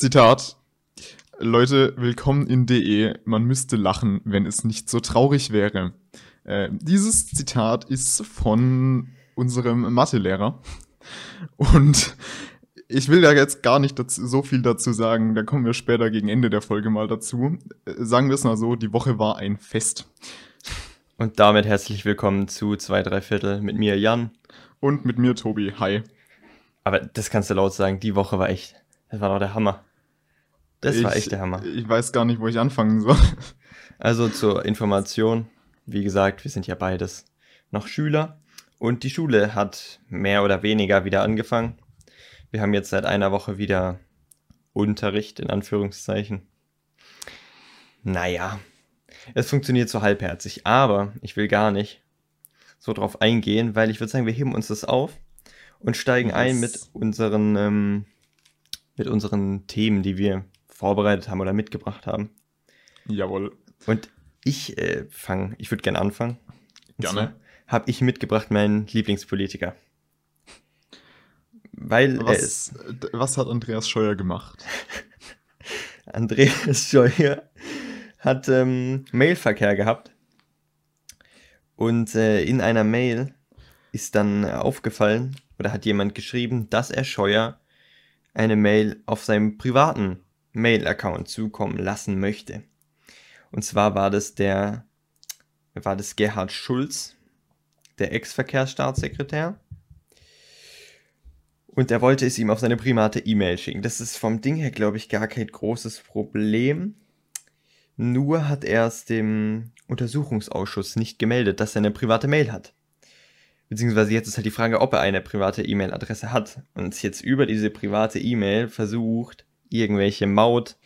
Zitat. Leute, willkommen in DE. Man müsste lachen, wenn es nicht so traurig wäre. Äh, dieses Zitat ist von unserem Mathelehrer. Und ich will da jetzt gar nicht dazu, so viel dazu sagen, da kommen wir später gegen Ende der Folge mal dazu. Äh, sagen wir es mal so, die Woche war ein Fest. Und damit herzlich willkommen zu zwei, drei Viertel mit mir, Jan. Und mit mir, Tobi. Hi. Aber das kannst du laut sagen, die Woche war echt, das war doch der Hammer. Das ich, war echt der Hammer. Ich weiß gar nicht, wo ich anfangen soll. Also zur Information, wie gesagt, wir sind ja beides noch Schüler und die Schule hat mehr oder weniger wieder angefangen. Wir haben jetzt seit einer Woche wieder Unterricht in Anführungszeichen. Naja, es funktioniert so halbherzig, aber ich will gar nicht so drauf eingehen, weil ich würde sagen, wir heben uns das auf und steigen ein mit unseren, ähm, mit unseren Themen, die wir vorbereitet haben oder mitgebracht haben. Jawohl. Und ich äh, fange, ich würde gerne anfangen. Gerne. Habe ich mitgebracht meinen Lieblingspolitiker. Weil was, er ist. Was hat Andreas Scheuer gemacht? Andreas Scheuer hat ähm, Mailverkehr gehabt. Und äh, in einer Mail ist dann aufgefallen, oder hat jemand geschrieben, dass er Scheuer eine Mail auf seinem privaten Mail-Account zukommen lassen möchte. Und zwar war das der, war das Gerhard Schulz, der Ex-Verkehrsstaatssekretär. Und er wollte es ihm auf seine private E-Mail schicken. Das ist vom Ding her, glaube ich, gar kein großes Problem. Nur hat er es dem Untersuchungsausschuss nicht gemeldet, dass er eine private Mail hat. Beziehungsweise jetzt ist halt die Frage, ob er eine private E-Mail-Adresse hat und jetzt über diese private E-Mail versucht, irgendwelche Maut-Sachen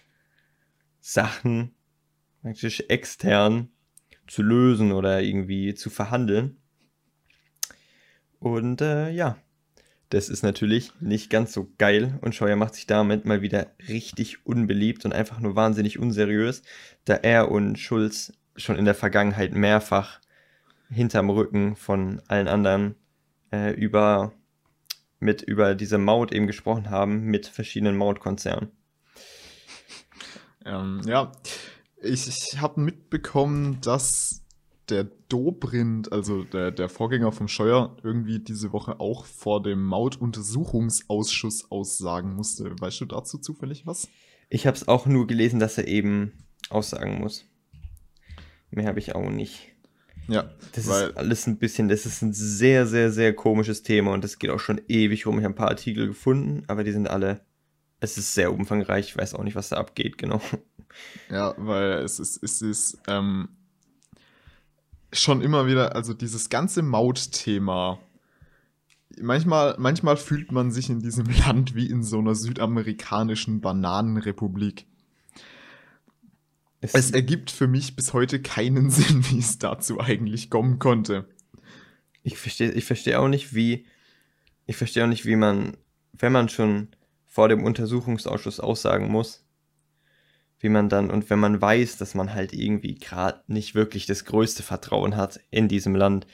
praktisch extern zu lösen oder irgendwie zu verhandeln. Und äh, ja, das ist natürlich nicht ganz so geil und Scheuer macht sich damit mal wieder richtig unbeliebt und einfach nur wahnsinnig unseriös, da er und Schulz schon in der Vergangenheit mehrfach hinterm Rücken von allen anderen äh, über mit über diese Maut eben gesprochen haben mit verschiedenen Mautkonzernen. Ähm, ja, ich, ich habe mitbekommen, dass der Dobrindt, also der, der Vorgänger vom Scheuer, irgendwie diese Woche auch vor dem Mautuntersuchungsausschuss aussagen musste. Weißt du dazu zufällig was? Ich habe es auch nur gelesen, dass er eben aussagen muss. Mehr habe ich auch nicht. Ja, das ist alles ein bisschen, das ist ein sehr, sehr, sehr komisches Thema und das geht auch schon ewig rum. Ich habe ein paar Artikel gefunden, aber die sind alle, es ist sehr umfangreich. Ich weiß auch nicht, was da abgeht, genau. Ja, weil es ist, es ist ähm, schon immer wieder, also dieses ganze Mautthema. Manchmal, manchmal fühlt man sich in diesem Land wie in so einer südamerikanischen Bananenrepublik. Es, es ergibt für mich bis heute keinen Sinn, wie es dazu eigentlich kommen konnte. Ich verstehe ich versteh auch nicht, wie. Ich verstehe auch nicht, wie man, wenn man schon vor dem Untersuchungsausschuss aussagen muss, wie man dann, und wenn man weiß, dass man halt irgendwie gerade nicht wirklich das größte Vertrauen hat in diesem Land,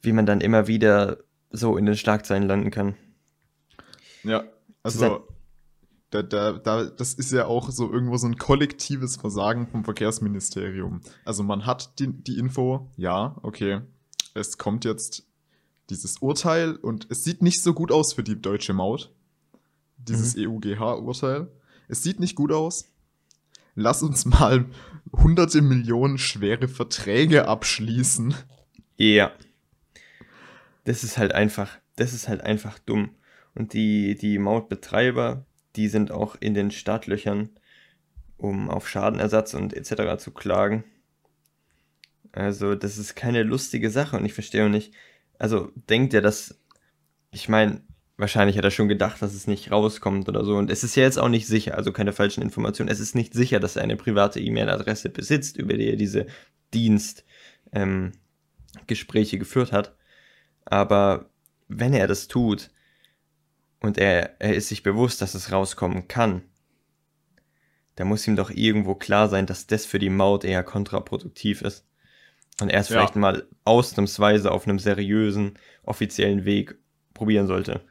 wie man dann immer wieder so in den Schlagzeilen landen kann. Ja, also da, da, da, das ist ja auch so irgendwo so ein kollektives Versagen vom Verkehrsministerium. Also man hat die, die Info, ja, okay, es kommt jetzt dieses Urteil und es sieht nicht so gut aus für die deutsche Maut. Dieses mhm. EUGH-Urteil. Es sieht nicht gut aus. Lass uns mal hunderte Millionen schwere Verträge abschließen. Ja. Das ist halt einfach, das ist halt einfach dumm. Und die, die Mautbetreiber, die sind auch in den Startlöchern, um auf Schadenersatz und etc. zu klagen. Also, das ist keine lustige Sache und ich verstehe auch nicht. Also, denkt ihr, dass. Ich meine, wahrscheinlich hat er schon gedacht, dass es nicht rauskommt oder so. Und es ist ja jetzt auch nicht sicher, also keine falschen Informationen. Es ist nicht sicher, dass er eine private E-Mail-Adresse besitzt, über die er diese Dienstgespräche ähm, geführt hat. Aber wenn er das tut, und er, er ist sich bewusst, dass es rauskommen kann, da muss ihm doch irgendwo klar sein, dass das für die Maut eher kontraproduktiv ist. Und er es ja. vielleicht mal ausnahmsweise auf einem seriösen, offiziellen Weg probieren sollte.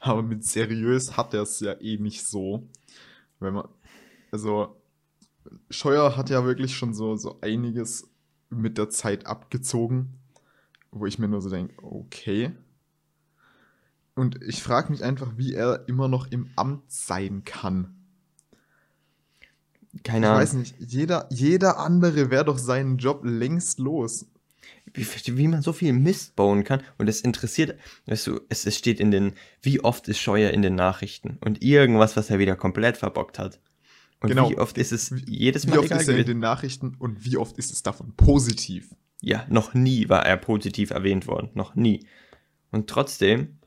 aber mit seriös hat er es ja eh nicht so. Wenn man, also, Scheuer hat ja wirklich schon so, so einiges mit der Zeit abgezogen, wo ich mir nur so denke, okay. Und ich frage mich einfach, wie er immer noch im Amt sein kann. Keine Ahnung. Ich weiß nicht, jeder, jeder andere wäre doch seinen Job längst los. Wie, wie man so viel Mist bauen kann. Und es interessiert, weißt du, es, es steht in den, wie oft ist Scheuer in den Nachrichten und irgendwas, was er wieder komplett verbockt hat. Und Genau. wie oft ist es jedes Mal Wie oft ist er in den Nachrichten und wie oft ist es davon positiv? Ja, noch nie war er positiv erwähnt worden. Noch nie. Und trotzdem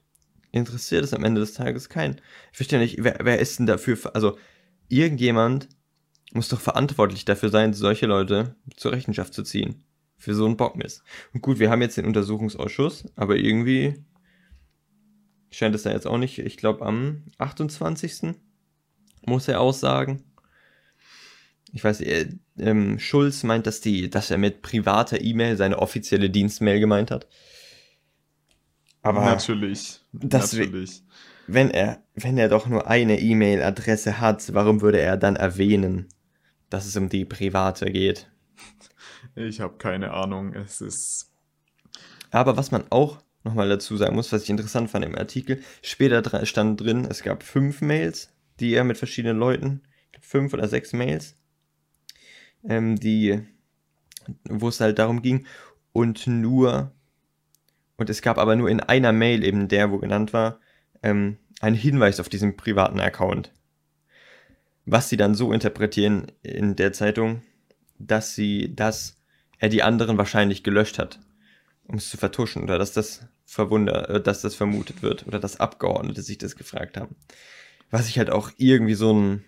interessiert es am Ende des Tages keinen. Ich verstehe nicht, wer, wer ist denn dafür, also irgendjemand muss doch verantwortlich dafür sein, solche Leute zur Rechenschaft zu ziehen. Für so einen Bockmist. Und gut, wir haben jetzt den Untersuchungsausschuss, aber irgendwie scheint es da jetzt auch nicht. Ich glaube, am 28. muss er aussagen. Ich weiß, äh, ähm, Schulz meint, dass, die, dass er mit privater E-Mail seine offizielle Dienstmail gemeint hat. Aber natürlich. natürlich. wenn er, wenn er doch nur eine E-Mail-Adresse hat, warum würde er dann erwähnen, dass es um die private geht? Ich habe keine Ahnung. Es ist. Aber was man auch nochmal dazu sagen muss, was ich interessant fand im Artikel, später stand drin, es gab fünf Mails, die er mit verschiedenen Leuten, fünf oder sechs Mails, ähm, die, wo es halt darum ging, und nur, und es gab aber nur in einer Mail, eben der, wo genannt war, ähm, einen Hinweis auf diesen privaten Account. Was sie dann so interpretieren in der Zeitung, dass sie, dass er die anderen wahrscheinlich gelöscht hat um es zu vertuschen oder dass das verwunder, äh, dass das vermutet wird oder dass Abgeordnete sich das gefragt haben. Was ich halt auch irgendwie so ein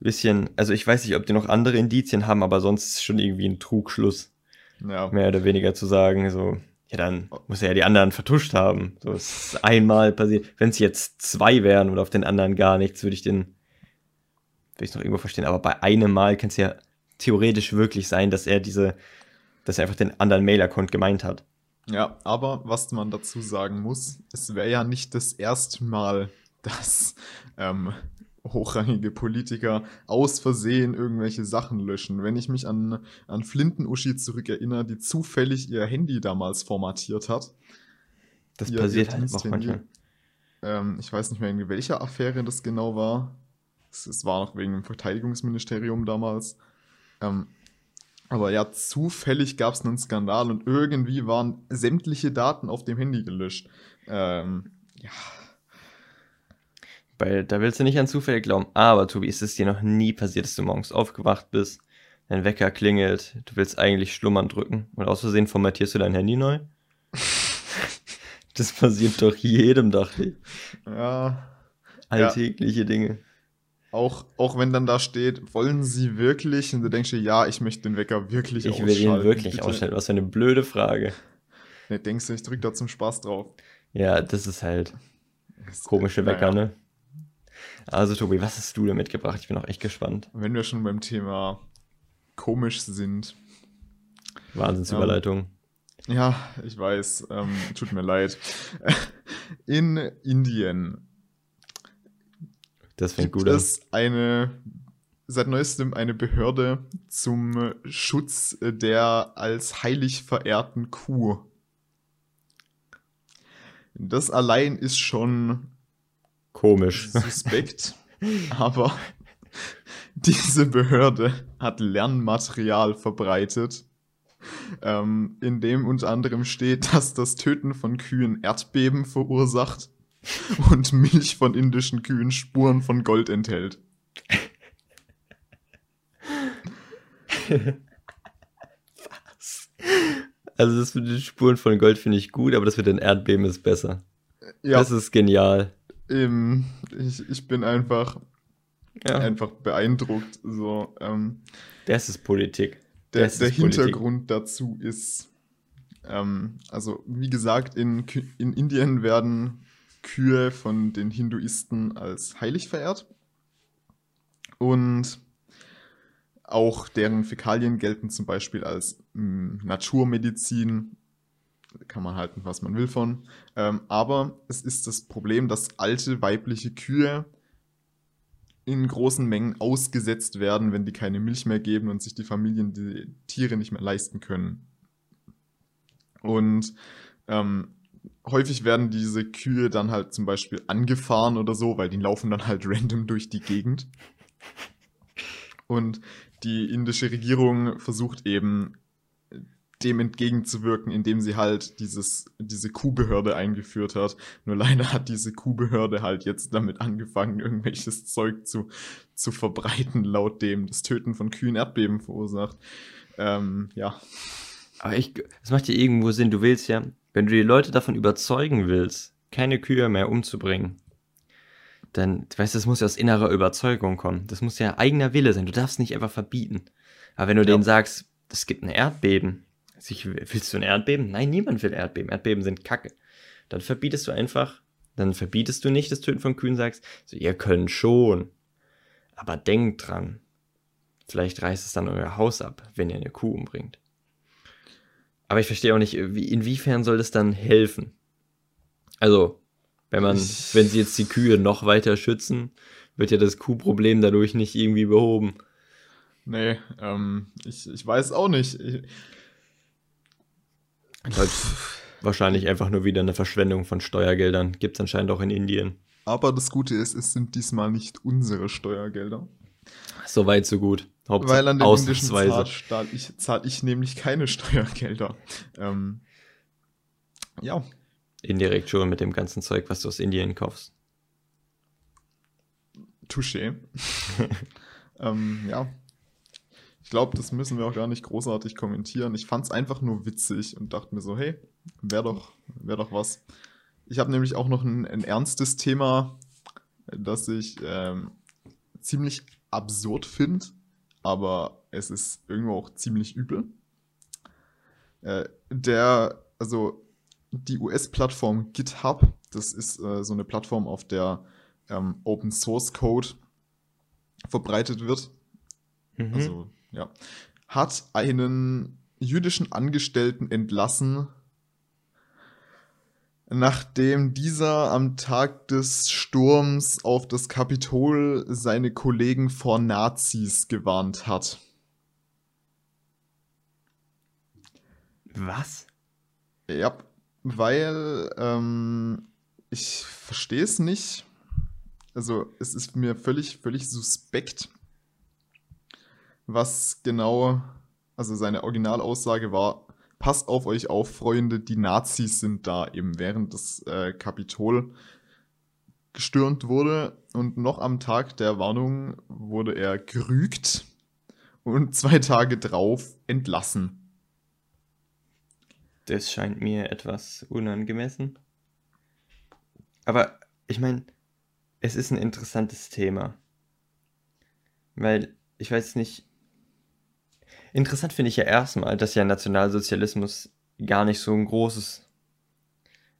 bisschen, also ich weiß nicht, ob die noch andere Indizien haben, aber sonst schon irgendwie ein Trugschluss, Ja. mehr oder weniger zu sagen, so, ja, dann muss er ja die anderen vertuscht haben. So, ist einmal passiert. Wenn es jetzt zwei wären und auf den anderen gar nichts, würde ich den, würde ich noch irgendwo verstehen, aber bei einem Mal kann es ja theoretisch wirklich sein, dass er diese, dass er einfach den anderen Mail-Account gemeint hat. Ja, aber was man dazu sagen muss, es wäre ja nicht das erste Mal, dass ähm, hochrangige Politiker aus Versehen irgendwelche Sachen löschen. Wenn ich mich an, an Flinten-Uschi zurückerinnere, die zufällig ihr Handy damals formatiert hat. Das Ihr- passiert ihr halt auch manchmal. Ähm, ich weiß nicht mehr, in welcher Affäre das genau war. Es, es war noch wegen dem Verteidigungsministerium damals. Ähm, aber ja, zufällig gab es einen Skandal und irgendwie waren sämtliche Daten auf dem Handy gelöscht. Ähm, ja, Weil da willst du nicht an Zufälle glauben. Aber, Tobi, ist es dir noch nie passiert, dass du morgens aufgewacht bist, dein Wecker klingelt, du willst eigentlich schlummern drücken und aus Versehen formatierst du dein Handy neu? das passiert doch jedem, dachte ich. ja. Alltägliche Dinge. Auch, auch wenn dann da steht, wollen Sie wirklich? Und du denkst dir, ja, ich möchte den Wecker wirklich Ich ausschalten. will ihn wirklich bitte. ausstellen. Was für eine blöde Frage. Ne, denkst du, ich drück da zum Spaß drauf. Ja, das ist halt Das- komische Wecker, naja. ne? Also, Tobi, was hast du denn mitgebracht? Ich bin auch echt gespannt. Wenn wir schon beim Thema komisch sind, Wahnsinnsüberleitung. Ja, ich weiß, ähm, tut mir leid. In Indien Das fängt gut an. es eine, seit neuestem eine Behörde zum Schutz der als heilig verehrten Kuh. Das allein ist schon Komisch. suspekt, aber diese Behörde hat Lernmaterial verbreitet, ähm, in dem unter anderem steht, dass das Töten von Kühen Erdbeben verursacht und Milch von indischen Kühen Spuren von Gold enthält. Also das mit den Spuren von Gold finde ich gut, aber das mit den Erdbeben ist besser. Ja, Das ist genial. Ähm, ich, ich bin einfach, Ja, einfach beeindruckt. So, ähm, das ist Politik. Der, Das der ist Politik. Hintergrund dazu ist, ähm, also wie gesagt, in, in Indien werden Kühe von den Hinduisten als heilig verehrt. Und auch deren Fäkalien gelten zum Beispiel als mh, Naturmedizin. Kann man halten, was man will von. Ähm, aber es ist das Problem, dass alte weibliche Kühe in großen Mengen ausgesetzt werden, wenn die keine Milch mehr geben und sich die Familien die Tiere nicht mehr leisten können. Und ähm, häufig werden diese Kühe dann halt zum Beispiel angefahren oder so, weil die laufen dann halt random durch die Gegend. Und die indische Regierung versucht eben dem entgegenzuwirken, indem sie halt dieses, diese Kuhbehörde eingeführt hat. Nur leider hat diese Kuhbehörde halt jetzt damit angefangen, irgendwelches Zeug zu, zu verbreiten, laut dem das Töten von Kühen Erdbeben verursacht. Ähm, ja. Aber ich, das macht ja irgendwo Sinn. Du willst ja, wenn du die Leute davon überzeugen willst, keine Kühe mehr umzubringen, dann, du weißt, das muss ja aus innerer Überzeugung kommen. Das muss ja eigener Wille sein. Du darfst nicht einfach verbieten. Aber wenn du ja. denen sagst, es gibt ein Erdbeben, willst du ein Erdbeben? Nein, niemand will Erdbeben. Erdbeben sind Kacke. Dann verbietest du einfach, dann verbietest du nicht das Töten von Kühen, sagst, so, ihr könnt schon. Aber denkt dran. Vielleicht reißt es dann euer Haus ab, wenn ihr eine Kuh umbringt. Aber ich verstehe auch nicht, wie, inwiefern soll das dann helfen? Also, wenn man, wenn sie jetzt die Kühe noch weiter schützen, wird ja das Kuhproblem dadurch nicht irgendwie behoben. Nee, ähm, ich, ich weiß auch nicht. Ich, wahrscheinlich einfach nur wieder eine Verschwendung von Steuergeldern. Gibt es anscheinend auch in Indien. Aber das Gute ist, es sind diesmal nicht unsere Steuergelder. So weit, so gut. Hauptsache Weil an den indischen zahle ich, zahl ich nämlich keine Steuergelder. Ähm, ja. Indirekt schon mit dem ganzen Zeug, was du aus Indien kaufst. Touché. ähm, ja, ich glaube, das müssen wir auch gar nicht großartig kommentieren. Ich fand es einfach nur witzig und dachte mir so, hey, wäre doch, wär doch was. Ich habe nämlich auch noch ein, ein, ernstes Thema, das ich ähm, ziemlich absurd finde, aber es ist irgendwo auch ziemlich übel. Äh, der, also die US-Plattform GitHub, das ist äh, so eine Plattform, auf der ähm, Open Source Code verbreitet wird. Mhm. Also ja, hat einen jüdischen Angestellten entlassen, nachdem dieser am Tag des Sturms auf das Kapitol seine Kollegen vor Nazis gewarnt hat. Was? Ja, weil ähm, ich verstehe es nicht. Also es ist mir völlig, völlig suspekt was genau, also seine Originalaussage war, passt auf euch auf, Freunde, die Nazis sind da eben während das äh, Kapitol gestürmt wurde und noch am Tag der Warnung wurde er gerügt und zwei Tage drauf entlassen. Das scheint mir etwas unangemessen. Aber ich meine, es ist ein interessantes Thema. Weil, ich weiß nicht, Interessant finde ich ja erstmal, dass ja Nationalsozialismus gar nicht so ein großes.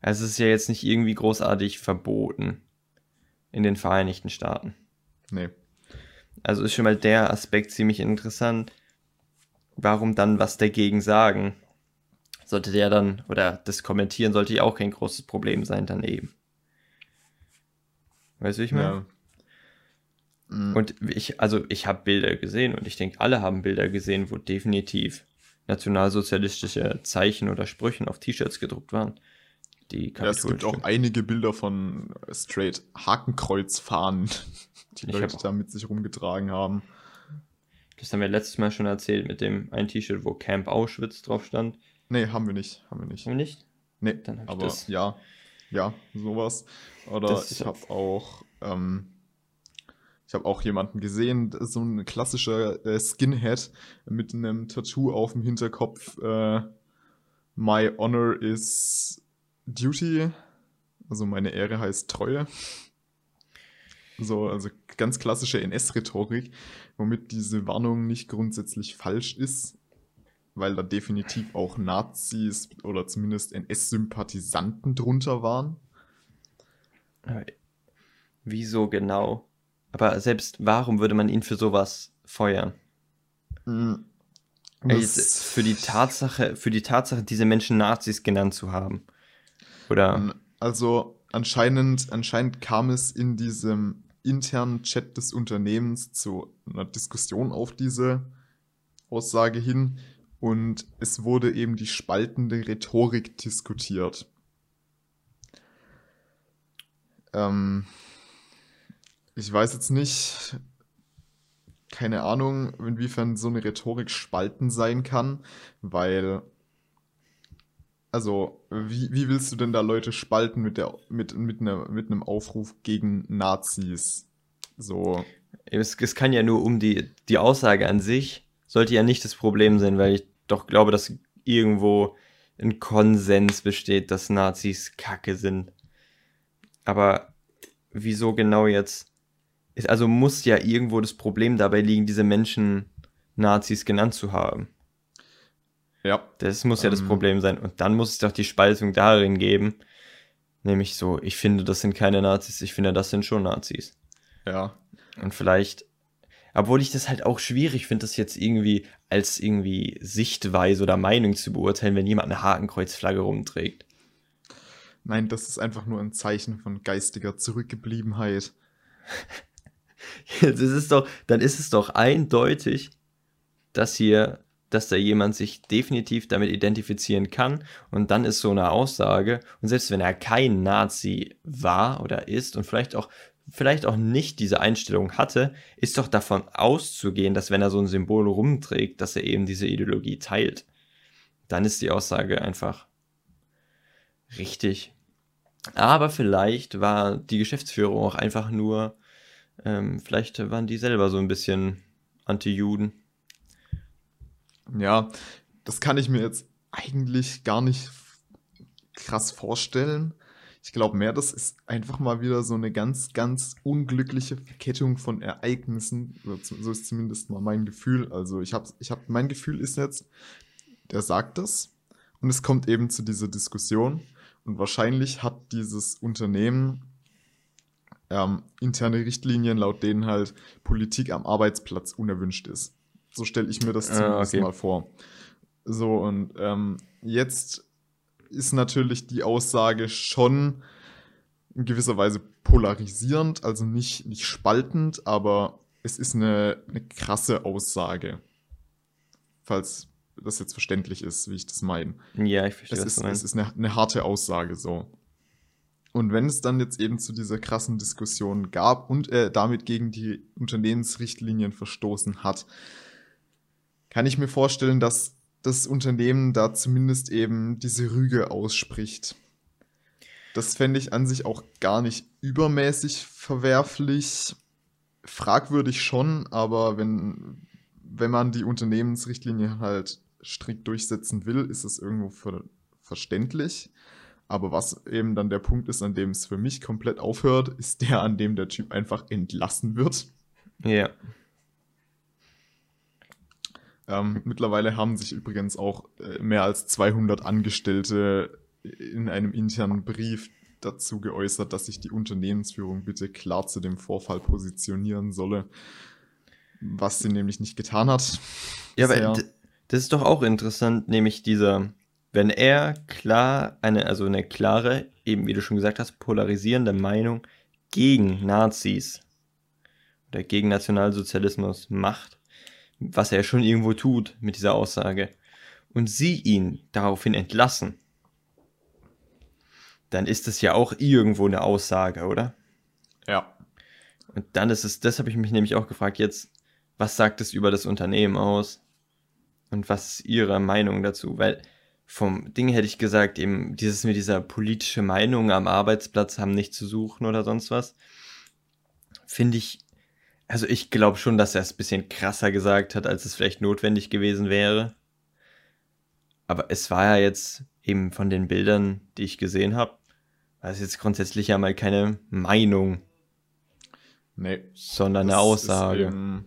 Also es ist ja jetzt nicht irgendwie großartig verboten in den Vereinigten Staaten. Nee. Also ist schon mal der Aspekt ziemlich interessant. Warum dann was dagegen sagen? Sollte der dann, oder das Kommentieren sollte ja auch kein großes Problem sein, dann eben. Weißt du, ich meine? Ja. Mhm. Und ich, also ich habe Bilder gesehen und ich denke, alle haben Bilder gesehen, wo definitiv nationalsozialistische Zeichen oder Sprüchen auf T-Shirts gedruckt waren. Die ja, es gibt auch einige Bilder von straight Hakenkreuzfahnen, die ich Leute da mit sich rumgetragen haben. Das haben wir letztes Mal schon erzählt mit dem ein T-Shirt, wo Camp Auschwitz drauf stand. Nee, haben wir nicht. Haben wir nicht. Haben wir nicht? Nee, Dann aber das. ja. Ja, sowas. Oder das ich habe auch ähm, ich habe auch jemanden gesehen, so ein klassischer äh, Skinhead mit einem Tattoo auf dem Hinterkopf. Äh, My honor is duty. Also meine Ehre heißt Treue. So, also ganz klassische NS-Rhetorik, womit diese Warnung nicht grundsätzlich falsch ist, weil da definitiv auch Nazis oder zumindest NS-Sympathisanten drunter waren. Wieso genau? Aber selbst warum würde man ihn für sowas feuern? Hm. Ey, für die Tatsache, für die Tatsache, diese Menschen Nazis genannt zu haben. Oder? Also anscheinend, anscheinend kam es in diesem internen Chat des Unternehmens zu einer Diskussion auf diese Aussage hin und es wurde eben die spaltende Rhetorik diskutiert. Ähm, ich weiß jetzt nicht, keine Ahnung, inwiefern so eine Rhetorik spalten sein kann, weil, also, wie, wie willst du denn da Leute spalten mit, der, mit, mit, einer, mit einem Aufruf gegen Nazis? So. Es, es kann ja nur um die, die Aussage an sich, sollte ja nicht das Problem sein, weil ich doch glaube, dass irgendwo ein Konsens besteht, dass Nazis Kacke sind. Aber wieso genau jetzt? Also muss ja irgendwo das Problem dabei liegen, diese Menschen Nazis genannt zu haben. Ja. Das muss ja ähm, das Problem sein. Und dann muss es doch die Spaltung darin geben. Nämlich so, ich finde, das sind keine Nazis, ich finde, das sind schon Nazis. Ja. Und vielleicht, obwohl ich das halt auch schwierig finde, das jetzt irgendwie als irgendwie Sichtweise oder Meinung zu beurteilen, wenn jemand eine Hakenkreuzflagge rumträgt. Nein, das ist einfach nur ein Zeichen von geistiger Zurückgebliebenheit. das ist doch, dann ist es doch eindeutig, dass hier, dass da jemand sich definitiv damit identifizieren kann und dann ist so eine Aussage und selbst wenn er kein Nazi war oder ist und vielleicht auch vielleicht auch nicht diese Einstellung hatte, ist doch davon auszugehen, dass wenn er so ein Symbol rumträgt, dass er eben diese Ideologie teilt. Dann ist die Aussage einfach richtig. Aber vielleicht war die Geschäftsführung auch einfach nur, ähm, vielleicht waren die selber so ein bisschen Anti-Juden. Ja, das kann ich mir jetzt eigentlich gar nicht krass vorstellen. Ich glaube mehr, das ist einfach mal wieder so eine ganz, ganz unglückliche Verkettung von Ereignissen. So ist zumindest mal mein Gefühl. Also ich habe, ich habe, mein Gefühl ist jetzt, der sagt das und es kommt eben zu dieser Diskussion und wahrscheinlich hat dieses Unternehmen ähm, interne Richtlinien, laut denen halt Politik am Arbeitsplatz unerwünscht ist. So stelle ich mir das ah, zumindest okay. mal vor. So, und ähm, jetzt ist natürlich die Aussage schon in gewisser Weise polarisierend, also nicht, nicht spaltend, aber es ist eine, eine krasse Aussage. Falls das jetzt verständlich ist, wie ich das meine. Ja, ich verstehe es ist, Es ist eine, eine harte Aussage so. Und wenn es dann jetzt eben zu dieser krassen Diskussion gab und er damit gegen die Unternehmensrichtlinien verstoßen hat, kann ich mir vorstellen, dass das Unternehmen da zumindest eben diese Rüge ausspricht. Das fände ich an sich auch gar nicht übermäßig verwerflich. Fragwürdig schon, aber wenn, wenn man die Unternehmensrichtlinie halt strikt durchsetzen will, ist es irgendwo ver verständlich. Aber was eben dann der Punkt ist, an dem es für mich komplett aufhört, ist der, an dem der Typ einfach entlassen wird. Ja. Ähm, mittlerweile haben sich übrigens auch äh, mehr als 200 Angestellte in einem internen Brief dazu geäußert, dass sich die Unternehmensführung bitte klar zu dem Vorfall positionieren solle, was sie nämlich nicht getan hat. Ja, aber das ist doch auch interessant, nämlich dieser, wenn er klar eine, also eine klare, eben wie du schon gesagt hast, polarisierende Meinung gegen Nazis oder gegen Nationalsozialismus macht, was er schon irgendwo tut mit dieser Aussage, und sie ihn daraufhin entlassen, dann ist das ja auch irgendwo eine Aussage, oder? Ja. Und dann ist es, das habe ich mich nämlich auch gefragt, jetzt, was sagt es über das Unternehmen aus? Und was ist Ihre Meinung dazu? Weil vom Ding hätte ich gesagt, eben dieses mit dieser politische Meinung am Arbeitsplatz haben nicht zu suchen oder sonst was, finde ich also ich glaube schon, dass er es ein bisschen krasser gesagt hat, als es vielleicht notwendig gewesen wäre. Aber es war ja jetzt eben von den Bildern, die ich gesehen habe, war es jetzt grundsätzlich ja mal keine Meinung. Nee. Sondern eine Aussage. Ist eben,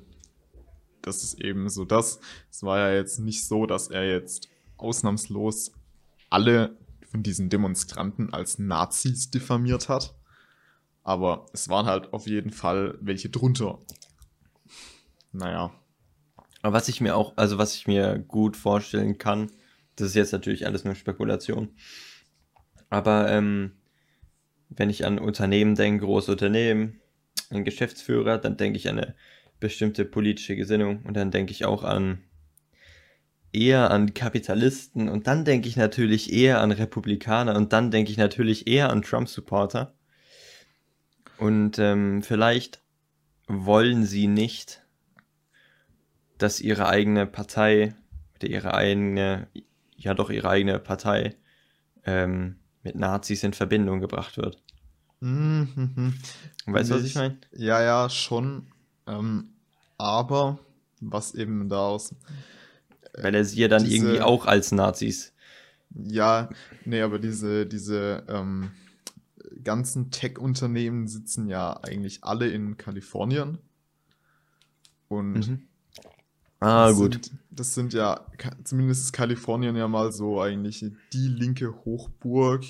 das ist eben so das. Es war ja jetzt nicht so, dass er jetzt ausnahmslos alle von diesen Demonstranten als Nazis diffamiert hat. Aber es waren halt auf jeden Fall welche drunter. Naja. Aber was ich mir auch, also was ich mir gut vorstellen kann, das ist jetzt natürlich alles nur Spekulation. Aber ähm, wenn ich an Unternehmen denke, große Unternehmen, an Geschäftsführer, dann denke ich an eine bestimmte politische Gesinnung und dann denke ich auch an eher an Kapitalisten und dann denke ich natürlich eher an Republikaner und dann denke ich natürlich eher an Trump-Supporter. Und ähm, vielleicht wollen sie nicht, dass ihre eigene Partei oder ihre eigene, ja doch ihre eigene Partei ähm, mit Nazis in Verbindung gebracht wird. Mhm. Weißt du, was ich meine? Ja, ja, schon. Ähm, aber was eben daraus. Weil er sie ja dann diese- irgendwie auch als Nazis. Ja, nee, aber diese, diese ähm, ganzen Tech-Unternehmen sitzen ja eigentlich alle in Kalifornien. Und Mhm. Ah, das gut. Sind, das sind ja, zumindest ist Kalifornien ja mal so eigentlich die linke Hochburg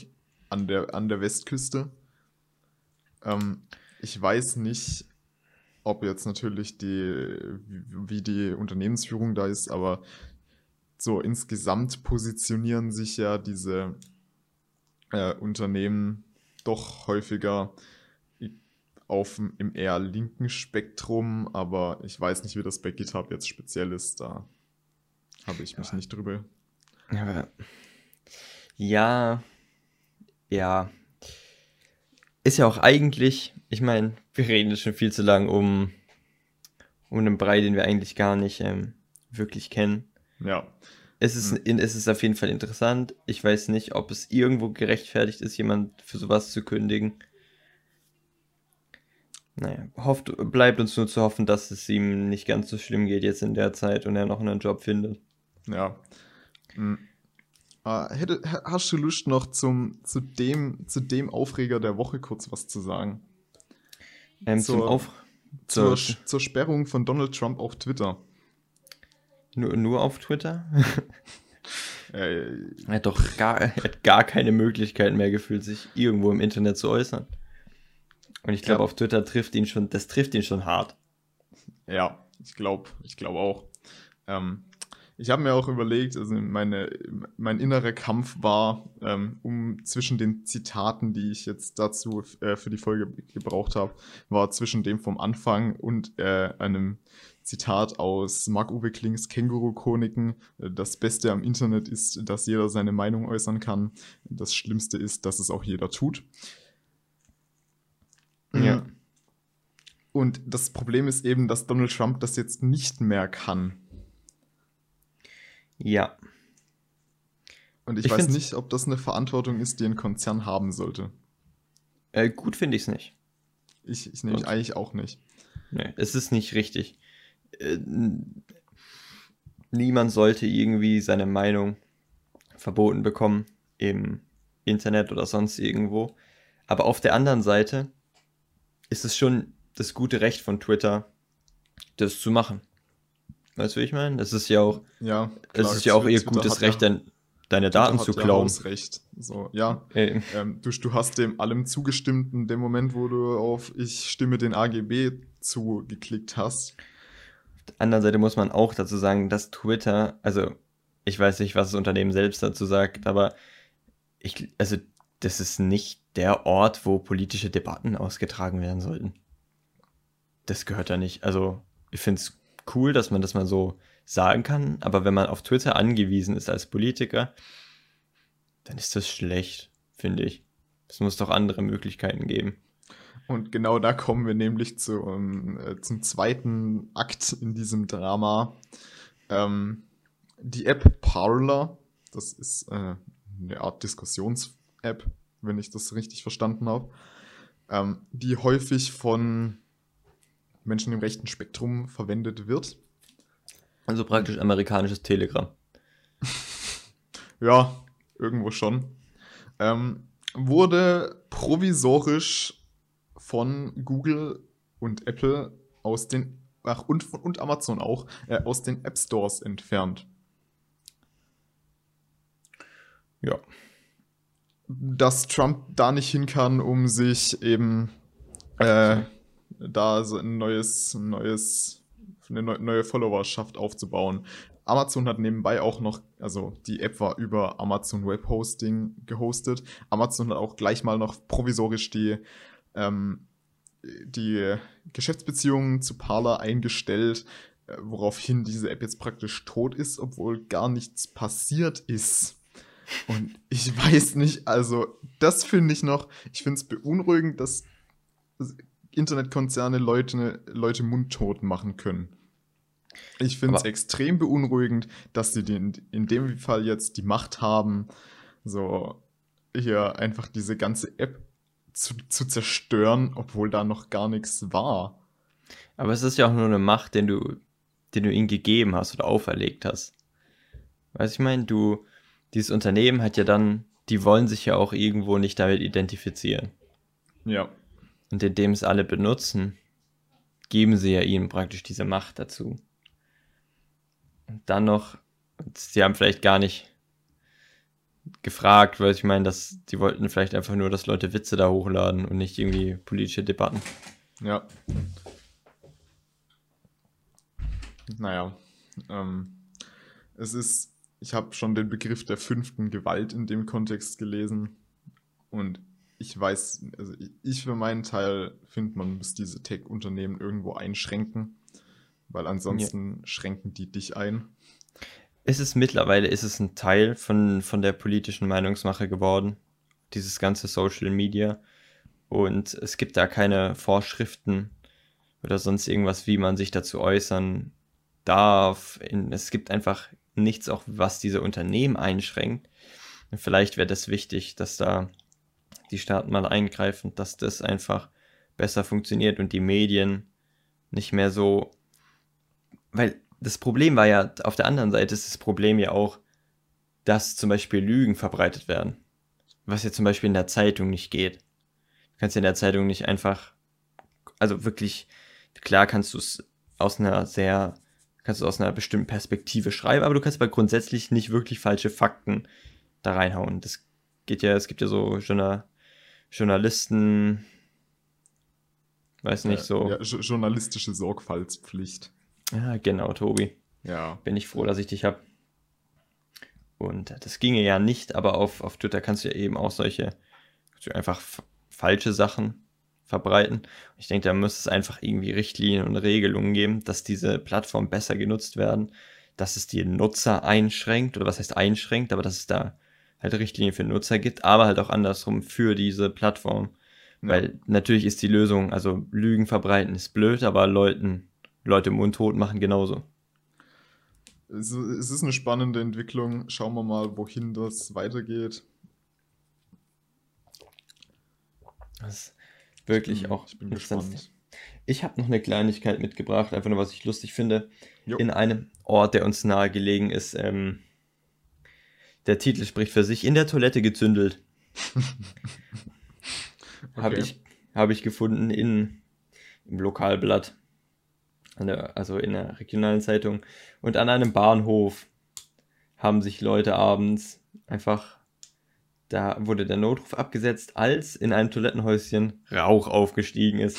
an der, an der Westküste. Ähm, ich weiß nicht, ob jetzt natürlich die, wie die Unternehmensführung da ist, aber so insgesamt positionieren sich ja diese äh, Unternehmen doch häufiger auf dem- im eher linken Spektrum, aber ich weiß nicht, wie das bei GitHub jetzt speziell ist. Da habe ich mich nicht drüber. Ja, ja. Ist ja auch eigentlich, ich meine, wir reden jetzt schon viel zu lang um, um einen Brei, den wir eigentlich gar nicht ähm, wirklich kennen. Ja, Es ist, in, es ist auf jeden Fall interessant. Ich weiß nicht, ob es irgendwo gerechtfertigt ist, jemand für sowas zu kündigen. Naja, hofft, bleibt uns nur zu hoffen, dass es ihm nicht ganz so schlimm geht jetzt in der Zeit und er noch einen Job findet. ja. Hm. Äh, hätte, ha- hast du Lust noch zum, zu, dem, zu dem Aufreger der Woche kurz was zu sagen? Ähm, zum Zur- Auf Zur, zur, zur Sperrung von Donald Trump auf Twitter. Nur, nur auf Twitter? Äh, Er hat doch gar, er hat gar keine Möglichkeit mehr gefühlt, sich irgendwo im Internet zu äußern. Und ich glaube, Ja. auf Twitter trifft ihn schon, das trifft ihn schon hart. Ja, ich glaube, ich glaube auch. Ähm, ich habe mir auch überlegt, also meine, mein innerer Kampf war, ähm, um zwischen den Zitaten, die ich jetzt dazu äh, für die Folge gebraucht habe, war zwischen dem vom Anfang und äh, einem Zitat aus Marc-Uwe Klings Känguru-Chroniken. Das Beste am Internet ist, dass jeder seine Meinung äußern kann. Das Schlimmste ist, dass es auch jeder tut. Ja. Und das Problem ist eben, dass Donald Trump das jetzt nicht mehr kann. Ja. Und ich, Ich weiß nicht, ob das eine Verantwortung ist, die ein Konzern haben sollte. Äh, gut finde ich es nicht. Ich, ich nehme eigentlich auch nicht. Nee, es ist nicht richtig. Äh, niemand sollte irgendwie seine Meinung verboten bekommen im Internet oder sonst irgendwo. Aber auf der anderen Seite ist es schon das gute Recht von Twitter, das zu machen. Weißt du, wie ich meine? Das ist ja auch, Ja, es ist ja auch ihr Twitter gutes Recht, ja, dein, deine Twitter Daten zu ja klauen. Hausrecht. So, ja. Äh, Ähm, du, du hast dem allem zugestimmt in dem Moment, wo du auf Ich stimme den AGB zugeklickt hast. Auf der anderen Seite muss man auch dazu sagen, dass Twitter, also ich weiß nicht, was das Unternehmen selbst dazu sagt, aber ich, also das ist nicht der Ort, wo politische Debatten ausgetragen werden sollten. Das gehört da nicht. Also ich finde es cool, dass man das mal so sagen kann, aber wenn man auf Twitter angewiesen ist als Politiker, dann ist das schlecht, finde ich. Es muss doch andere Möglichkeiten geben. Und genau da kommen wir nämlich zu, ähm, äh, zum zweiten Akt in diesem Drama. Ähm, die App Parler, das ist äh, eine Art Diskussions-App, wenn ich das richtig verstanden habe, ähm, die häufig von Menschen im rechten Spektrum verwendet wird. Also praktisch amerikanisches Telegram. Ja, irgendwo schon. Ähm, wurde provisorisch von Google und Apple aus den, ach, und, von- und Amazon auch, äh, aus den App Stores entfernt. Ja. Dass Trump da nicht hin kann, um sich eben äh, da so ein neues, neues, eine neue Followerschaft aufzubauen. Amazon hat nebenbei auch noch, also die App war über Amazon Web Hosting gehostet. Amazon hat auch gleich mal noch provisorisch die, ähm, die Geschäftsbeziehungen zu Parler eingestellt, äh, woraufhin diese App jetzt praktisch tot ist, obwohl gar nichts passiert ist. Und ich weiß nicht, also das finde ich noch, ich finde es beunruhigend, dass Internetkonzerne Leute, Leute mundtot machen können. Ich finde es extrem beunruhigend, dass sie den, in dem Fall jetzt die Macht haben, so hier einfach diese ganze App zu, zu zerstören, obwohl da noch gar nichts war. Aber es ist ja auch nur eine Macht, den du, den du ihnen gegeben hast oder auferlegt hast. Weißt du, ich meine, du, dieses Unternehmen hat ja dann, die wollen sich ja auch irgendwo nicht damit identifizieren. Ja. Und indem es alle benutzen, geben sie ja ihnen praktisch diese Macht dazu. Und dann noch, sie haben vielleicht gar nicht gefragt, weil ich meine, dass die wollten vielleicht einfach nur, dass Leute Witze da hochladen und nicht irgendwie politische Debatten. Ja. Naja. Ähm, es ist, ich habe schon den Begriff der fünften Gewalt in dem Kontext gelesen und ich weiß, also ich für meinen Teil finde, man muss diese Tech-Unternehmen irgendwo einschränken, weil ansonsten ja. schränken die dich ein. Ist es mittlerweile, ist es ein Teil von, von der politischen Meinungsmache geworden, dieses ganze Social Media. Und es gibt da keine Vorschriften oder sonst irgendwas, wie man sich dazu äußern darf. es gibt einfach nichts, auch was diese Unternehmen einschränkt. Vielleicht wäre das wichtig, dass da die Staaten mal eingreifen, dass das einfach besser funktioniert und die Medien nicht mehr so. Weil das Problem war ja, auf der anderen Seite ist das Problem ja auch, dass zum Beispiel Lügen verbreitet werden. Was ja zum Beispiel in der Zeitung nicht geht. Du kannst ja in der Zeitung nicht einfach, also wirklich, klar kannst du es aus einer sehr, kannst du aus einer bestimmten Perspektive schreiben, aber du kannst aber grundsätzlich nicht wirklich falsche Fakten da reinhauen. Das geht ja, es gibt ja so Journal, Journalisten, weiß nicht, so. Ja, journalistische Sorgfaltspflicht. Ja, genau, Tobi. Ja. Bin ich froh, dass ich dich habe. Und das ginge ja nicht, aber auf, auf Twitter kannst du ja eben auch solche, einfach falsche Sachen verbreiten. Ich denke, da muss es einfach irgendwie Richtlinien und Regelungen geben, dass diese Plattformen besser genutzt werden, dass es die Nutzer einschränkt, oder was heißt einschränkt, aber dass es da halt Richtlinien für Nutzer gibt, aber halt auch andersrum für diese Plattform. Ja. Weil natürlich ist die Lösung, also Lügen verbreiten ist blöd, aber Leuten Leute mundtot machen genauso. Es ist eine spannende Entwicklung. Schauen wir mal, wohin das weitergeht. Das ist wirklich ich auch. Ich bin gespannt. Ich habe noch eine Kleinigkeit mitgebracht, einfach nur was ich lustig finde. Jo. In einem Ort, der uns nahe gelegen ist. Ähm, der Titel spricht für sich: In der Toilette gezündelt. okay. Habe ich, hab ich gefunden in, im Lokalblatt der, also in der regionalen Zeitung. Und an einem Bahnhof haben sich Leute abends einfach, da wurde der Notruf abgesetzt, als in einem Toilettenhäuschen Rauch aufgestiegen ist.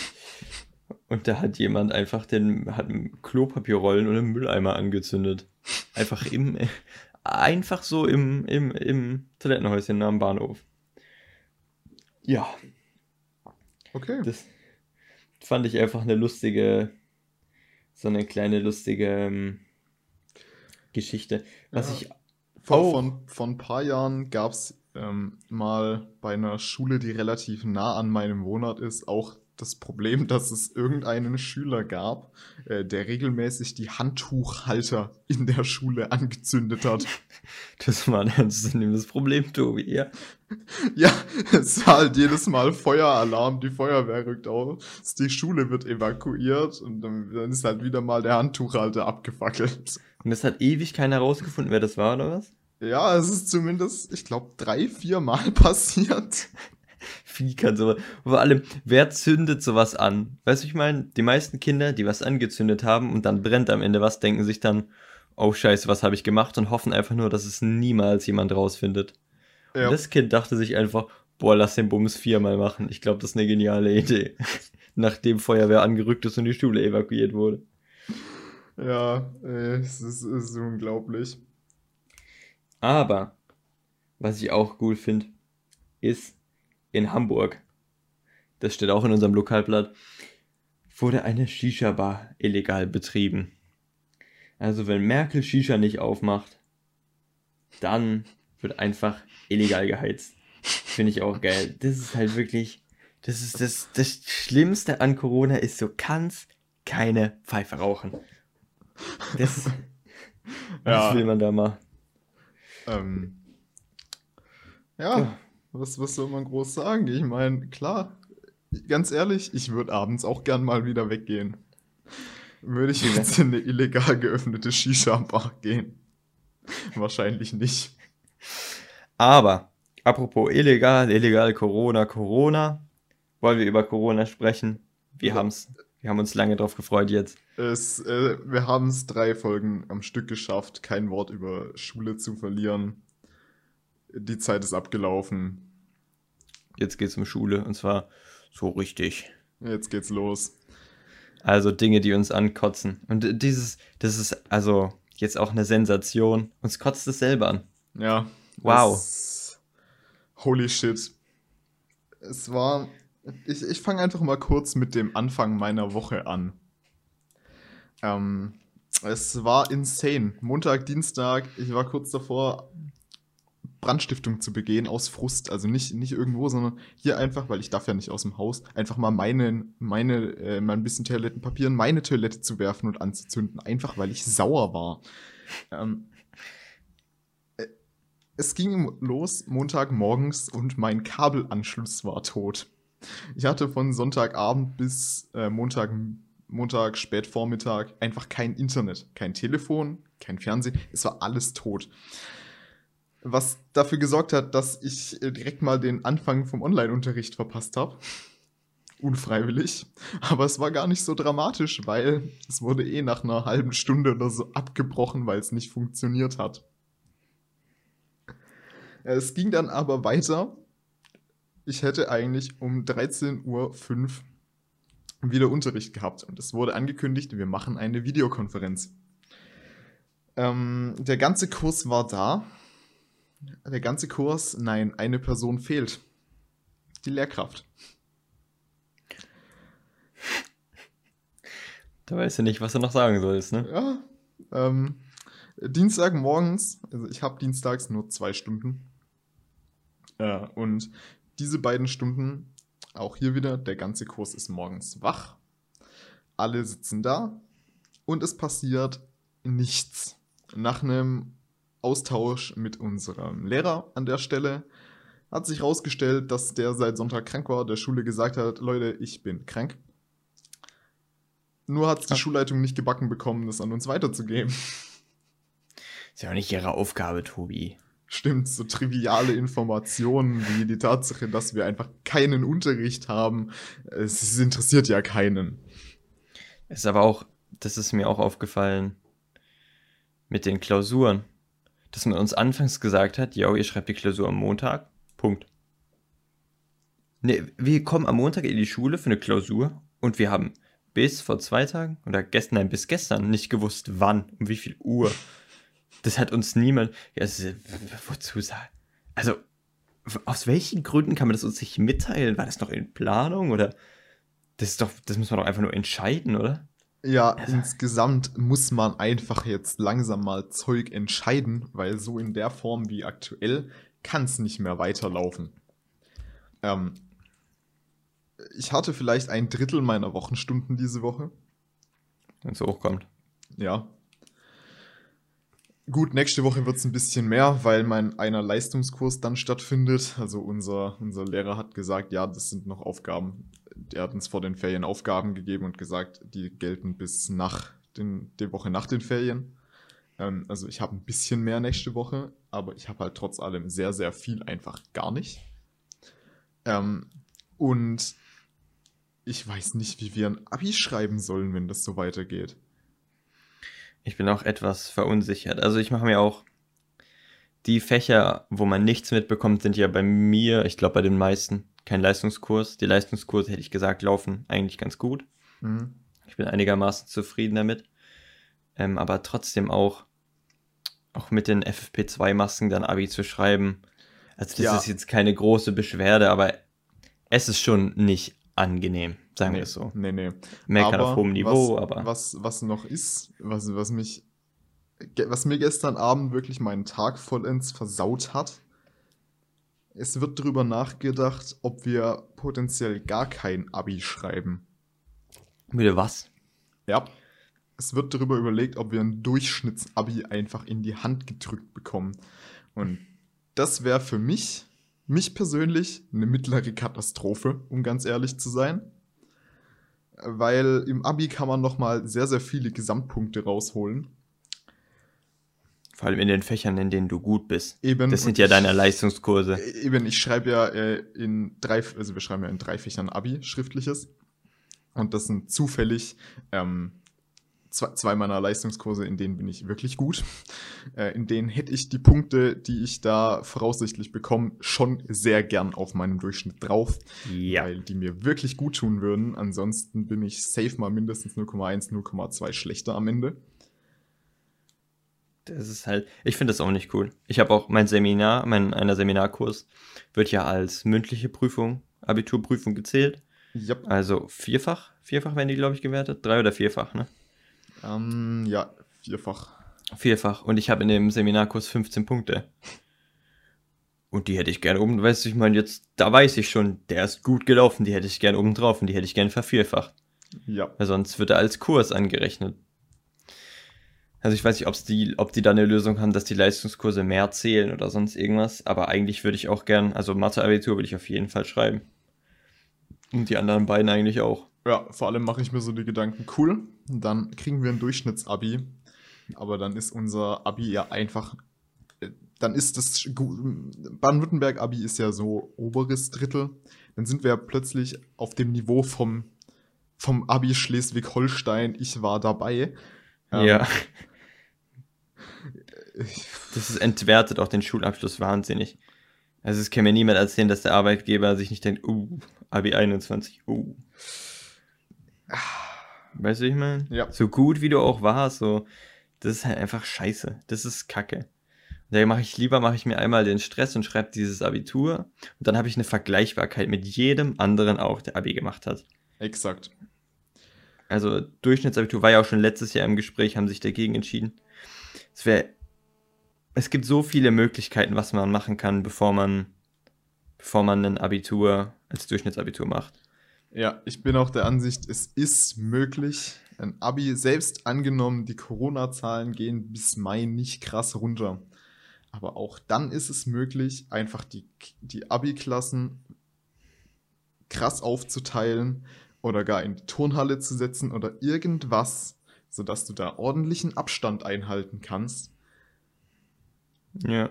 Und da hat jemand einfach den, hat Klopapierrollen und einen Mülleimer angezündet. Einfach im, einfach so im, im, im Toilettenhäuschen am Bahnhof. Ja. Okay. Das fand ich einfach eine lustige, so eine kleine lustige ähm, Geschichte. Was ja. ich vor, oh. von, von ein paar Jahren gab es ähm, mal bei einer Schule, die relativ nah an meinem Wohnort ist, auch das Problem, dass es irgendeinen Schüler gab, äh, der regelmäßig die Handtuchhalter in der Schule angezündet hat. Das war ein ernstzunehmendes Problem, Tobi, ja. Ja, es war halt jedes Mal Feueralarm, die Feuerwehr rückt aus, die Schule wird evakuiert und dann, dann ist halt wieder mal der Handtuchhalter abgefackelt. Und es hat ewig keiner rausgefunden, wer das war, oder was? Ja, es ist zumindest, ich glaube, drei, vier Mal passiert. Wie kann sowas. Vor allem, wer zündet sowas an? Weißt du, ich meine, die meisten Kinder, die was angezündet haben und dann brennt am Ende was, denken sich dann, oh Scheiße, was habe ich gemacht und hoffen einfach nur, dass es niemals jemand rausfindet. Ja. Und das Kind dachte sich einfach, boah, lass den Bums viermal machen. Ich glaube, das ist eine geniale Idee. Nachdem Feuerwehr angerückt ist und die Schule evakuiert wurde. Ja, es ist, es ist unglaublich. Aber, was ich auch cool finde, ist in Hamburg, das steht auch in unserem Lokalblatt, wurde eine Shisha-Bar illegal betrieben. Also wenn Merkel Shisha nicht aufmacht, dann wird einfach illegal geheizt. Finde ich auch geil. Das ist halt wirklich, das ist das, das Schlimmste an Corona ist, du kannst keine Pfeife rauchen. Das, Ja. was will man da mal? Ähm, ja, Was, was soll man groß sagen? Ich meine, klar, ganz ehrlich, ich würde abends auch gern mal wieder weggehen. Würde ich jetzt in eine illegal geöffnete Shisha-Bar gehen? Wahrscheinlich nicht. Aber, apropos illegal, illegal Corona, Corona, wollen wir über Corona sprechen? Wir Ja. haben's, wir haben uns lange drauf gefreut jetzt. Es, äh, wir haben es drei Folgen am Stück geschafft, kein Wort über Schule zu verlieren. Die Zeit ist abgelaufen. Jetzt geht's um Schule und zwar so richtig. Jetzt geht's los. Also Dinge, die uns ankotzen. Und dieses, das ist also jetzt auch eine Sensation. Uns kotzt es selber an. Ja. Wow. Es, holy shit. Es war. Ich, ich fange einfach mal kurz mit dem Anfang meiner Woche an. Ähm, es war insane. Montag, Dienstag, ich war kurz davor, Brandstiftung zu begehen aus Frust. Also nicht, nicht irgendwo, sondern hier einfach, weil ich darf ja nicht aus dem Haus, einfach mal meine, meine, äh, mal bisschen Toilettenpapier in meine Toilette zu werfen und anzuzünden. Einfach weil ich sauer war. Ähm, äh, es ging los Montagmorgens und mein Kabelanschluss war tot. Ich hatte von Sonntagabend bis äh, Montag, Montag Spätvormittag einfach kein Internet, kein Telefon, kein Fernsehen. Es war alles tot. Was dafür gesorgt hat, dass ich äh, direkt mal den Anfang vom Online-Unterricht verpasst habe. Unfreiwillig. Aber es war gar nicht so dramatisch, weil es wurde eh nach einer halben Stunde oder so abgebrochen, weil es nicht funktioniert hat. Es ging dann aber weiter. Ich hätte eigentlich um 13.05 Uhr wieder Unterricht gehabt und es wurde angekündigt, wir machen eine Videokonferenz. Ähm, der ganze Kurs war da. Der ganze Kurs, nein, eine Person fehlt. Die Lehrkraft. Da weißt du nicht, was du noch sagen sollst, ne? Ja. Ähm, Dienstagmorgens, also ich habe dienstags nur zwei Stunden. Äh, und diese beiden Stunden, auch hier wieder, der ganze Kurs ist morgens wach. Alle sitzen da und es passiert nichts. Nach einem Austausch mit unserem Lehrer an der Stelle hat sich herausgestellt, dass der seit Sonntag krank war, der Schule gesagt hat, Leute, ich bin krank. Nur hat es die Ach. Schulleitung nicht gebacken bekommen, das an uns weiterzugeben. Ist ja auch nicht ihre Aufgabe, Tobi. Stimmt, so triviale Informationen wie die Tatsache, dass wir einfach keinen Unterricht haben, es, es interessiert ja keinen. Ist aber auch, das ist mir auch aufgefallen mit den Klausuren, dass man uns anfangs gesagt hat, ja, ihr schreibt die Klausur am Montag, Punkt. Ne, wir kommen am Montag in die Schule für eine Klausur und wir haben bis vor zwei Tagen oder gestern, nein, bis gestern nicht gewusst, wann, um wie viel Uhr. Das hat uns niemand, ja, ist, wozu sagen? Also, aus welchen Gründen kann man das uns nicht mitteilen? War das noch in Planung oder? Das ist doch, das muss man doch einfach nur entscheiden, oder? Ja, Also- insgesamt muss man einfach jetzt langsam mal Zeug entscheiden, weil so in der Form wie aktuell kann es nicht mehr weiterlaufen. Ähm, ich hatte vielleicht ein Drittel meiner Wochenstunden diese Woche. Wenn es hochkommt. Ja. Gut, nächste Woche wird es ein bisschen mehr, weil mein einer Leistungskurs dann stattfindet. Also unser, unser Lehrer hat gesagt, ja, das sind noch Aufgaben. Er hat uns vor den Ferien Aufgaben gegeben und gesagt, die gelten bis nach den, die Woche nach den Ferien. Ähm, also ich habe ein bisschen mehr nächste Woche, aber ich habe halt trotz allem sehr, sehr viel einfach gar nicht. Ähm, und ich weiß nicht, wie wir ein Abi schreiben sollen, wenn das so weitergeht. Ich bin auch etwas verunsichert. Also ich mache mir auch die Fächer, wo man nichts mitbekommt, sind ja bei mir, ich glaube bei den meisten, kein Leistungskurs. Die Leistungskurse, hätte ich gesagt, laufen eigentlich ganz gut. Mhm. Ich bin einigermaßen zufrieden damit. ähm, aber trotzdem auch, auch mit den FFP2-Masken dann Abi zu schreiben. Also das Ja. ist jetzt keine große Beschwerde, aber es ist schon nicht angenehm, sagen nee, wir es so. Nee, nee. Meckern Aber auf hohem Niveau, was, aber Was, was noch ist, was, was mich, was mir gestern Abend wirklich meinen Tag vollends versaut hat, es wird darüber nachgedacht, ob wir potenziell gar kein Abi schreiben. bitte was? Ja. Es wird darüber überlegt, ob wir ein Durchschnittsabi einfach in die Hand gedrückt bekommen. Und das wäre für mich, mich persönlich, eine mittlere Katastrophe, um ganz ehrlich zu sein. Weil im Abi kann man nochmal sehr, sehr viele Gesamtpunkte rausholen. Vor allem in den Fächern, in denen du gut bist. Eben, Das sind ja deine Leistungskurse. Eben, ich schreibe ja äh, in drei, also wir schreiben ja in drei Fächern Abi, schriftliches. Und das sind zufällig ähm, zwei, meiner Leistungskurse, in denen bin ich wirklich gut. Äh, in denen hätte ich die Punkte, die ich da voraussichtlich bekomme, schon sehr gern auf meinem Durchschnitt drauf, Ja. weil die mir wirklich gut tun würden. Ansonsten bin ich safe mal mindestens 0,1, 0,2 schlechter am Ende. Das ist halt, ich finde das auch nicht cool. Ich habe auch mein Seminar, mein einer Seminarkurs wird ja als mündliche Prüfung, Abiturprüfung gezählt. Yep. Also vierfach, vierfach werden die, glaube ich, gewertet. Drei oder vierfach, ne? Ähm, ja, vierfach. Vierfach. Und ich habe in dem Seminarkurs 15 Punkte. Und die hätte ich gerne oben, weißt du, ich meine, jetzt, da weiß ich schon, der ist gut gelaufen, die hätte ich gerne oben drauf und die hätte ich gerne vervierfacht. Ja. Weil sonst wird er als Kurs angerechnet. Also ich weiß nicht, ob's die, ob die da eine Lösung haben, dass die Leistungskurse mehr zählen oder sonst irgendwas. Aber eigentlich würde ich auch gern, also Mathe-Abitur würde ich auf jeden Fall schreiben. Und die anderen beiden eigentlich auch. Ja, vor allem mache ich mir so die Gedanken, cool, dann kriegen wir ein Durchschnittsabi, aber dann ist unser Abi ja einfach, äh, dann ist das, Baden-Württemberg-Abi ist ja so oberes Drittel, dann sind wir ja plötzlich auf dem Niveau vom, vom Abi Schleswig-Holstein, ich war dabei. Ähm, ja. Das ist entwertet auch den Schulabschluss wahnsinnig. Also es kann mir niemand erzählen, dass der Arbeitgeber sich nicht denkt, uh, Abi 21, uh. Weißt du, ich meine? Ja. So gut wie du auch warst, so, das ist halt einfach scheiße. Das ist Kacke. Da mache ich lieber, mache ich mir einmal den Stress und schreibe dieses Abitur und dann habe ich eine Vergleichbarkeit mit jedem anderen auch, der Abi gemacht hat. Exakt. Also Durchschnittsabitur war ja auch schon letztes Jahr im Gespräch, haben sich dagegen entschieden. Es wäre, es gibt so viele Möglichkeiten, was man machen kann, bevor man, bevor man ein Abitur als Durchschnittsabitur macht. Ja, ich bin auch der Ansicht, es ist möglich, ein Abi, selbst angenommen, die Corona-Zahlen gehen bis Mai nicht krass runter. Aber auch dann ist es möglich, einfach die, die Abi-Klassen krass aufzuteilen oder gar in die Turnhalle zu setzen oder irgendwas, sodass du da ordentlichen Abstand einhalten kannst. Ja.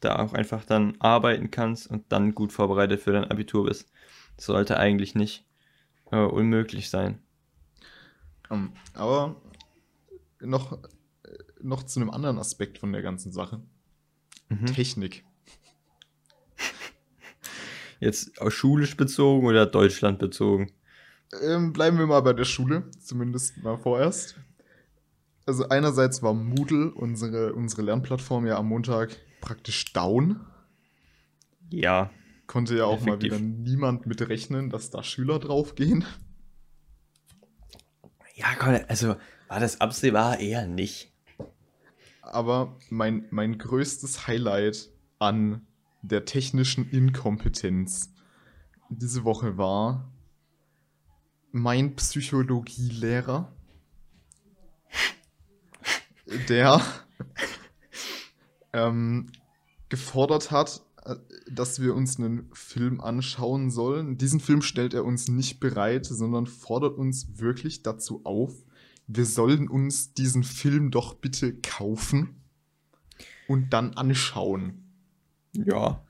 Da auch einfach dann arbeiten kannst und dann gut vorbereitet für dein Abitur bist. Sollte eigentlich nicht äh, unmöglich sein. Ähm, aber noch, äh, noch zu einem anderen Aspekt von der ganzen Sache. Mhm. Technik. Jetzt auch schulisch bezogen oder Deutschland bezogen? Ähm, bleiben wir mal bei der Schule, zumindest mal vorerst. Also einerseits war Moodle, unsere, unsere Lernplattform, ja am Montag praktisch down. Ja, Konnte ja auch mal Effektiv. wieder niemand mit rechnen, dass da Schüler draufgehen. Ja, also war das absehbar eher nicht. Aber mein, mein größtes Highlight an der technischen Inkompetenz diese Woche war mein Psychologielehrer, der ähm, gefordert hat, dass wir uns einen Film anschauen sollen. Diesen Film stellt er uns nicht bereit, sondern fordert uns wirklich dazu auf, wir sollen uns diesen Film doch bitte kaufen und dann anschauen. Ja.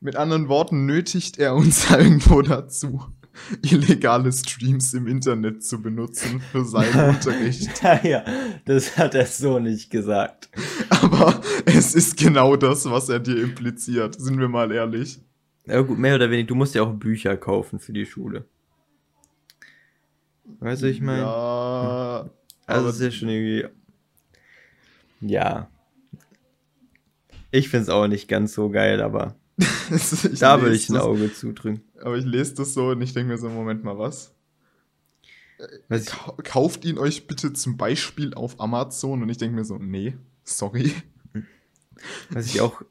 Mit anderen Worten nötigt er uns irgendwo dazu, illegale Streams im Internet zu benutzen für seinen Unterricht. ja, das hat er so nicht gesagt. Aber es ist genau das, was er dir impliziert, sind wir mal ehrlich. Ja gut, mehr oder weniger, du musst ja auch Bücher kaufen für die Schule. Weißt du, ich meine? Ja, Also Also es ist ja schon irgendwie. Ja. Ich finde es auch nicht ganz so geil, aber da würde ich ein Auge zudrücken. Aber ich lese das so und ich denke mir so, Moment mal, was? was Kauft ihn euch bitte zum Beispiel auf Amazon und ich denke mir so, nee, sorry. Was ich auch,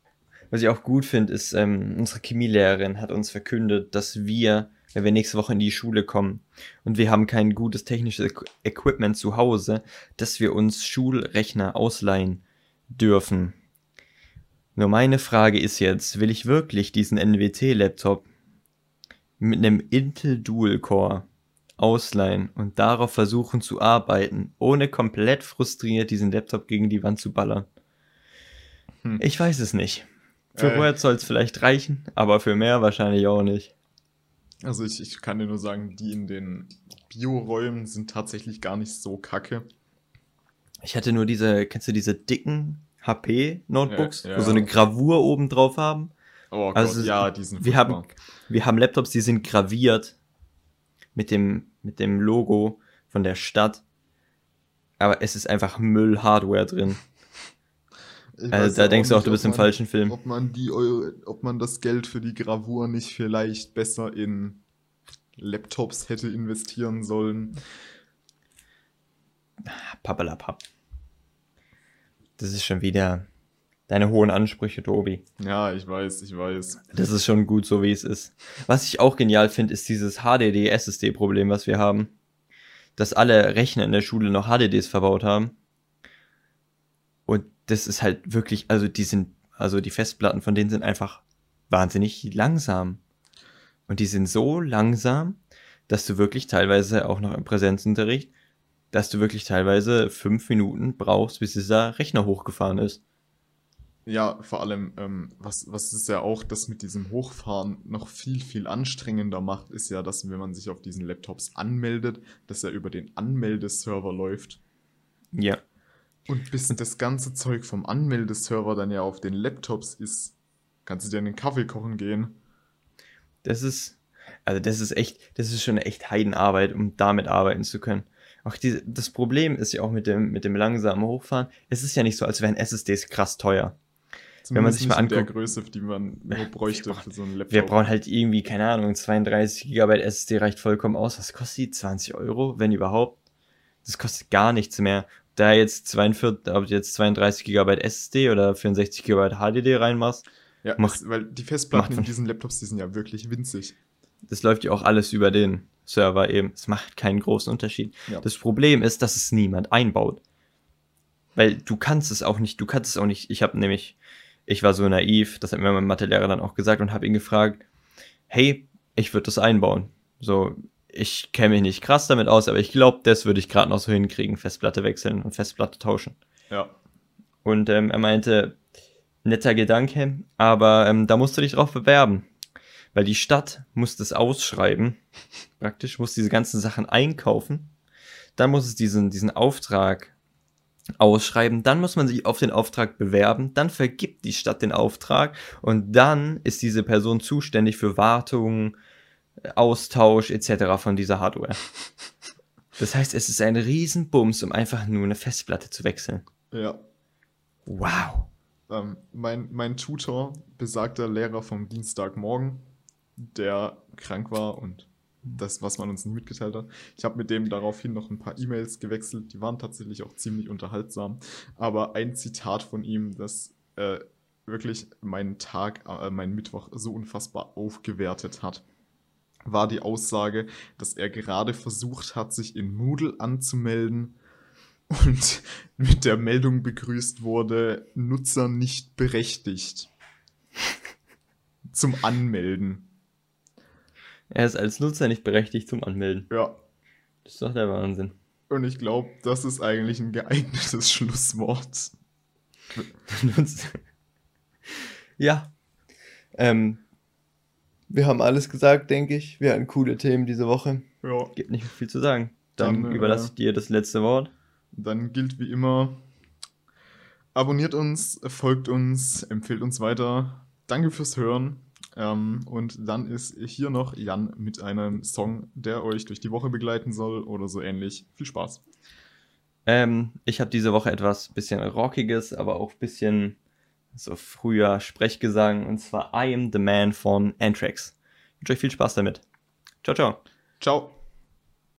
was ich auch gut finde, ist, ähm, unsere Chemielehrerin hat uns verkündet, dass wir, wenn wir nächste Woche in die Schule kommen und wir haben kein gutes technisches Equipment zu Hause, dass wir uns Schulrechner ausleihen dürfen. Nur meine Frage ist jetzt, will ich wirklich diesen NWT-Laptop mit einem Intel Dual Core ausleihen und darauf versuchen zu arbeiten, ohne komplett frustriert diesen Laptop gegen die Wand zu ballern? Hm. Ich weiß es nicht. Für äh, Word soll es vielleicht reichen, aber für mehr wahrscheinlich auch nicht. Also ich, ich kann dir nur sagen, die in den Bioräumen sind tatsächlich gar nicht so kacke. Ich hatte nur diese, kennst du diese dicken HP-Notebooks, ja, ja. wo so eine Gravur oben drauf haben. Oh Gott, also, ja, die sind wir haben, wir haben Laptops, die sind graviert mit dem, mit dem Logo von der Stadt. Aber es ist einfach Müll-Hardware drin. Ich also da denkst du auch, du bist man, im falschen Film. Ob man, die, ob man das Geld für die Gravur nicht vielleicht besser in Laptops hätte investieren sollen. Pappelapapp. Das ist schon wieder deine hohen Ansprüche, Tobi. Ja, ich weiß, ich weiß. Das ist schon gut so, wie es ist. Was ich auch genial finde, ist dieses HDD-SSD-Problem, was wir haben. Dass alle Rechner in der Schule noch HDDs verbaut haben. Und das ist halt wirklich, also die sind, also die Festplatten von denen sind einfach wahnsinnig langsam. Und die sind so langsam, dass du wirklich teilweise auch noch im Präsenzunterricht dass du wirklich teilweise fünf Minuten brauchst, bis dieser Rechner hochgefahren ist. Ja, vor allem, ähm, was, was es ja auch das mit diesem Hochfahren noch viel, viel anstrengender macht, ist ja, dass wenn man sich auf diesen Laptops anmeldet, dass er über den Anmeldeserver läuft. Ja. Und bis das ganze Zeug vom Anmeldeserver dann ja auf den Laptops ist, kannst du dir einen Kaffee kochen gehen. Das ist, also das ist echt, das ist schon echt Heidenarbeit, um damit arbeiten zu können. Auch die, das Problem ist ja auch mit dem, mit dem langsamen Hochfahren. Es ist ja nicht so, als wären SSDs krass teuer. Zumindest Wenn man sich mal anguckt. der Größe, die man nur bräuchte für so einen Laptop. Wir brauchen halt irgendwie, keine Ahnung, 32 GB SSD reicht vollkommen aus. Was kostet die? 20 Euro, wenn überhaupt? Das kostet gar nichts mehr. Da jetzt 42, ob du jetzt 32 GB SSD oder 64 GB HDD reinmachst. Ja, macht, weil die Festplatten in diesen Laptops, die sind ja wirklich winzig. Das läuft ja auch alles über den Server eben. Es macht keinen großen Unterschied. Ja. Das Problem ist, dass es niemand einbaut. Weil du kannst es auch nicht, du kannst es auch nicht. Ich habe nämlich, ich war so naiv, das hat mir mein Mathelehrer dann auch gesagt und habe ihn gefragt, hey, ich würde das einbauen. So, ich kenne mich nicht krass damit aus, aber ich glaube, das würde ich gerade noch so hinkriegen, Festplatte wechseln und Festplatte tauschen. Ja. Und ähm, er meinte, netter Gedanke, aber ähm, da musst du dich drauf bewerben weil die Stadt muss das ausschreiben, praktisch, muss diese ganzen Sachen einkaufen, dann muss es diesen, diesen Auftrag ausschreiben, dann muss man sich auf den Auftrag bewerben, dann vergibt die Stadt den Auftrag und dann ist diese Person zuständig für Wartung, Austausch etc. von dieser Hardware. Das heißt, es ist ein Riesenbums, um einfach nur eine Festplatte zu wechseln. Ja. Wow. Ähm, mein, mein Tutor, besagter Lehrer vom Dienstagmorgen, der krank war und das, was man uns mitgeteilt hat. Ich habe mit dem daraufhin noch ein paar E-Mails gewechselt, die waren tatsächlich auch ziemlich unterhaltsam. Aber ein Zitat von ihm, das äh, wirklich meinen Tag, äh, meinen Mittwoch so unfassbar aufgewertet hat, war die Aussage, dass er gerade versucht hat, sich in Moodle anzumelden und mit der Meldung begrüßt wurde, Nutzer nicht berechtigt zum Anmelden. Er ist als Nutzer nicht berechtigt zum Anmelden. Ja. Das ist doch der Wahnsinn. Und ich glaube, das ist eigentlich ein geeignetes Schlusswort. ja. Ähm, wir haben alles gesagt, denke ich. Wir hatten coole Themen diese Woche. Ja. Gibt nicht viel zu sagen. Dann, dann überlasse äh, ich dir das letzte Wort. Dann gilt wie immer, abonniert uns, folgt uns, empfehlt uns weiter. Danke fürs Hören. Ähm, und dann ist hier noch Jan mit einem Song, der euch durch die Woche begleiten soll oder so ähnlich. Viel Spaß. Ähm, ich habe diese Woche etwas bisschen Rockiges, aber auch bisschen so früher Sprechgesang und zwar I Am the Man von Anthrax. Ich wünsche euch viel Spaß damit. Ciao, ciao. Ciao.